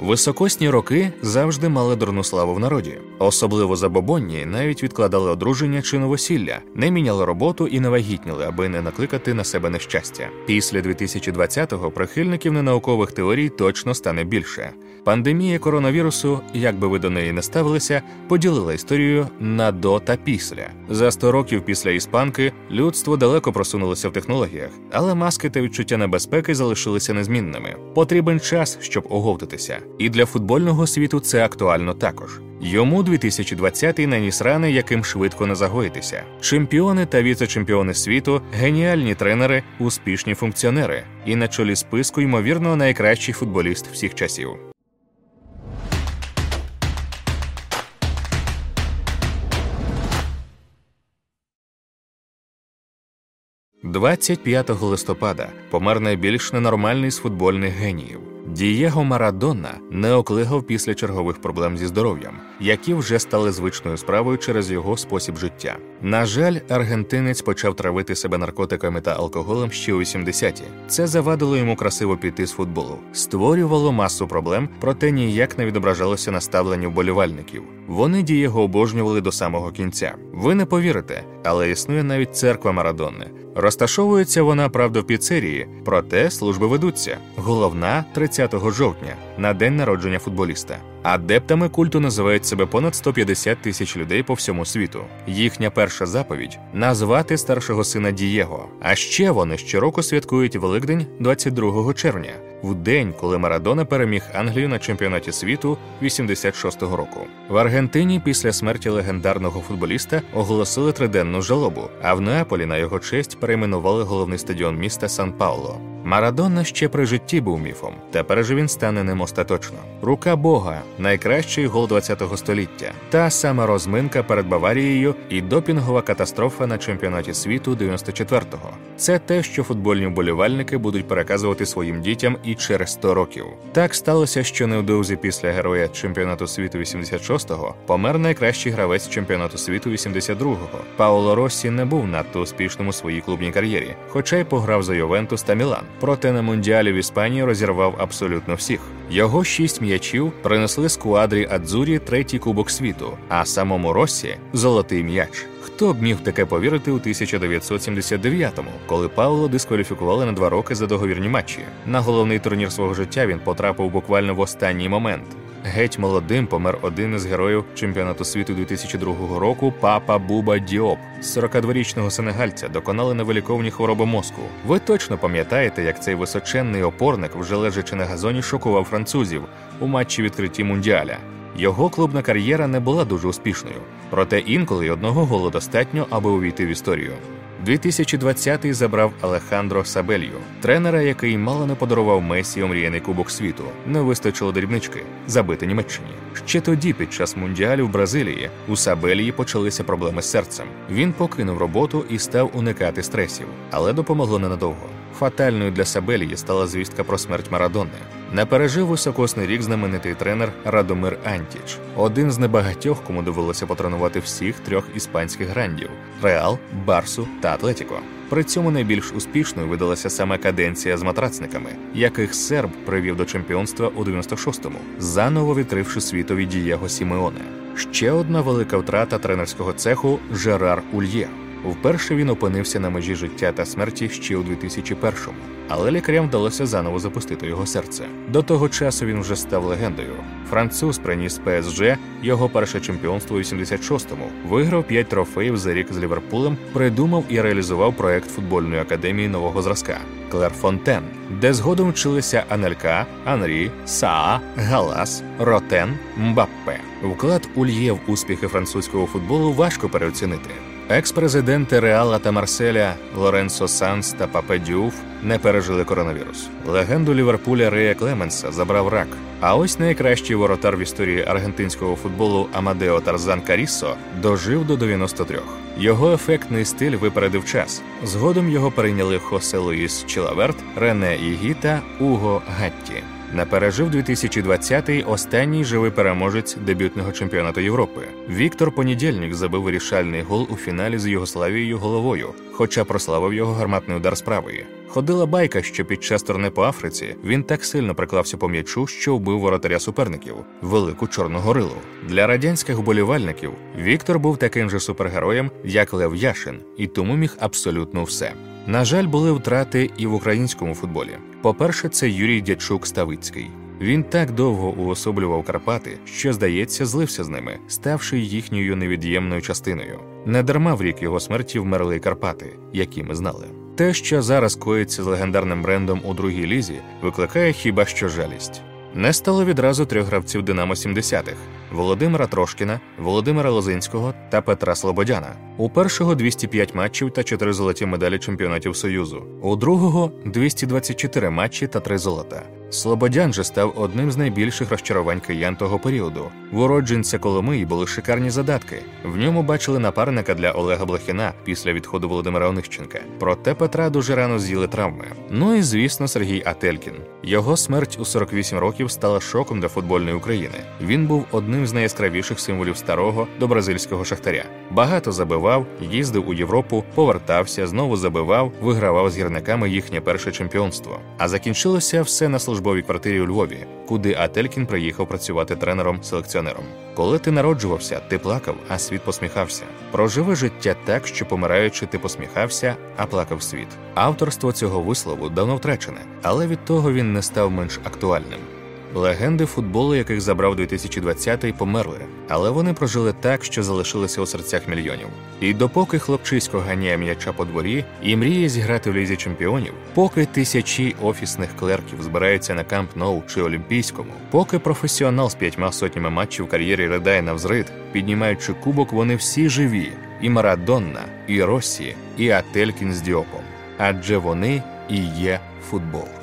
Високосні роки завжди мали дурну славу в народі, особливо забобонні навіть відкладали одруження чи новосілля, не міняли роботу і не вагітніли, аби не накликати на себе нещастя. Після 2020-го прихильників ненаукових теорій точно стане більше. Пандемія коронавірусу, як би ви до неї не ставилися, поділила історію на до та після. За 100 років після іспанки людство далеко просунулося в технологіях, але маски та відчуття небезпеки залишилися незмінними. Потрібен час, щоб оговтатися. І для футбольного світу це актуально також. Йому 2020-й наніс рани, яким швидко не загоїтися. Чемпіони та віце-чемпіони світу, геніальні тренери, успішні функціонери, і на чолі списку, ймовірно, найкращий футболіст всіх часів. 25 листопада помер найбільш ненормальний з футбольних геніїв. Дієго Марадона не оклигав після чергових проблем зі здоров'ям, які вже стали звичною справою через його спосіб життя. На жаль, аргентинець почав травити себе наркотиками та алкоголем ще у 80-ті. Це завадило йому красиво піти з футболу, створювало масу проблем, проте ніяк не відображалося на ставленні вболівальників. Вони дієго обожнювали до самого кінця. Ви не повірите, але існує навіть церква Марадонни. Розташовується вона правда в піцерії, проте служби ведуться. Головна 30 жовтня на день народження футболіста. Адептами культу називають себе понад 150 тисяч людей по всьому світу. Їхня перша заповідь назвати старшого сина Дієго. А ще вони щороку святкують Великдень 22 червня, в день, коли Марадона переміг Англію на чемпіонаті світу 86-го року. В Аргентині після смерті легендарного футболіста оголосили триденну жалобу, а в Неаполі на його честь перейменували головний стадіон міста Сан Пауло. Марадона ще при житті був міфом. Тепер же він стане ним остаточно. Рука Бога найкращий гол ХХ століття, та сама розминка перед Баварією і допінгова катастрофа на чемпіонаті світу 94-го. Це те, що футбольні вболівальники будуть переказувати своїм дітям і через 100 років. Так сталося, що невдовзі після героя чемпіонату світу 86-го помер найкращий гравець чемпіонату світу 82-го. Пауло Россі не був надто успішним у своїй клубній кар'єрі, хоча й пограв за Ювентус та Мілан. Проте на мундіалі в Іспанії розірвав абсолютно всіх. Його шість м'ячів принесли скуадрі Адзурі третій кубок світу, а самому Россі золотий м'яч. Хто б міг таке повірити у 1979-му, коли Пауло дискваліфікували на два роки за договірні матчі? На головний турнір свого життя він потрапив буквально в останній момент. Геть молодим помер один із героїв чемпіонату світу 2002 року папа Буба Діоп. 42-річного сенегальця доконали невиліковні хвороби мозку. Ви точно пам'ятаєте, як цей височенний опорник, вже лежачи на газоні, шокував французів у матчі відкритті мундіаля. Його клубна кар'єра не була дуже успішною, проте інколи одного голу достатньо, аби увійти в історію. 2020-й забрав Алехандро Сабелью, тренера, який мало не подарував Месі омріяний кубок світу. Не вистачило дрібнички забити Німеччині. Ще тоді, під час мундіалю в Бразилії, у Сабелії почалися проблеми з серцем. Він покинув роботу і став уникати стресів, але допомогло ненадовго. Фатальною для Сабелії стала звістка про смерть Марадони. Не пережив високосний рік знаменитий тренер Радомир Антіч, один з небагатьох, кому довелося потренувати всіх трьох іспанських грандів Реал, Барсу та Атлетіко. При цьому найбільш успішною видалася саме каденція з матрацниками, яких серб привів до чемпіонства у 96-му, заново відкривши світові Дієго Сімеоне. Ще одна велика втрата тренерського цеху Жерар Ульє. Вперше він опинився на межі життя та смерті ще у 2001-му, але лікарям вдалося заново запустити його серце. До того часу він вже став легендою. Француз приніс ПСЖ його перше чемпіонство у 86-му, виграв 5 трофеїв за рік з Ліверпулем, придумав і реалізував проект футбольної академії нового зразка Клерфонтен, де згодом вчилися Анелька, Анрі, Саа, Галас, Ротен, Мбаппе. Вклад Ульє в успіхи французького футболу важко переоцінити. Екс-президенти Реала та Марселя Лоренсо Санс та Папе Дюф не пережили коронавірус. Легенду Ліверпуля Рея Клеменса забрав рак. А ось найкращий воротар в історії аргентинського футболу Амадео Тарзан Каріссо дожив до 93. Його ефектний стиль випередив час. Згодом його перейняли Хосе Луїс Чилаверт, Рене Ігі та Уго Гатті. Не пережив 2020-й останній живий переможець дебютного чемпіонату Європи. Віктор Понедільник забив вирішальний гол у фіналі з Югославією головою, хоча прославив його гарматний удар з. Ходила байка, що під час турне по Африці він так сильно приклався по м'ячу, що вбив воротаря суперників велику чорну горилу. Для радянських вболівальників Віктор був таким же супергероєм, як Лев Яшин, і тому міг абсолютно все. На жаль, були втрати і в українському футболі. По-перше, це Юрій Дячук Ставицький. Він так довго уособлював Карпати, що, здається, злився з ними, ставши їхньою невід'ємною частиною. Недарма в рік його смерті вмерли Карпати, які ми знали. Те, що зараз коїться з легендарним брендом у другій лізі, викликає хіба що жалість. Не стало відразу трьох гравців Динамо 70-х Володимира Трошкіна, Володимира Лозинського та Петра Слободяна. У першого 205 матчів та 4 золоті медалі чемпіонатів Союзу, у другого 224 матчі та 3 золота. Слободян же став одним з найбільших розчарувань киян того періоду. В уродженця Коломиї були шикарні задатки. В ньому бачили напарника для Олега Блохіна після відходу Володимира Онищенка. Проте Петра дуже рано з'їли травми. Ну і звісно, Сергій Ателькін. Його смерть у 48 років стала шоком для футбольної України. Він був одним з найяскравіших символів старого до бразильського шахтаря. Багато забивав, їздив у Європу, повертався, знову забивав, вигравав з гірниками їхнє перше чемпіонство. А закінчилося все на службовій квартирі у Львові, куди Ателькін приїхав працювати тренером-селекціонером. Коли ти народжувався, ти плакав, а світ посміхався. Проживи життя так, що помираючи, ти посміхався, а плакав світ. Авторство цього вислову давно втрачене, але від того він не став менш актуальним. Легенди футболу, яких забрав 2020-й, померли, але вони прожили так, що залишилися у серцях мільйонів. І допоки хлопчисько ганяє м'яча по дворі і мріє зіграти в лізі чемпіонів, поки тисячі офісних клерків збираються на Камп Ноу чи Олімпійському, поки професіонал з п'ятьма сотнями матчів кар'єрі ридає на взрит, піднімаючи кубок, вони всі живі: і Марадонна, і Росі, і Ателькін з Діопом. Адже вони і є футбол.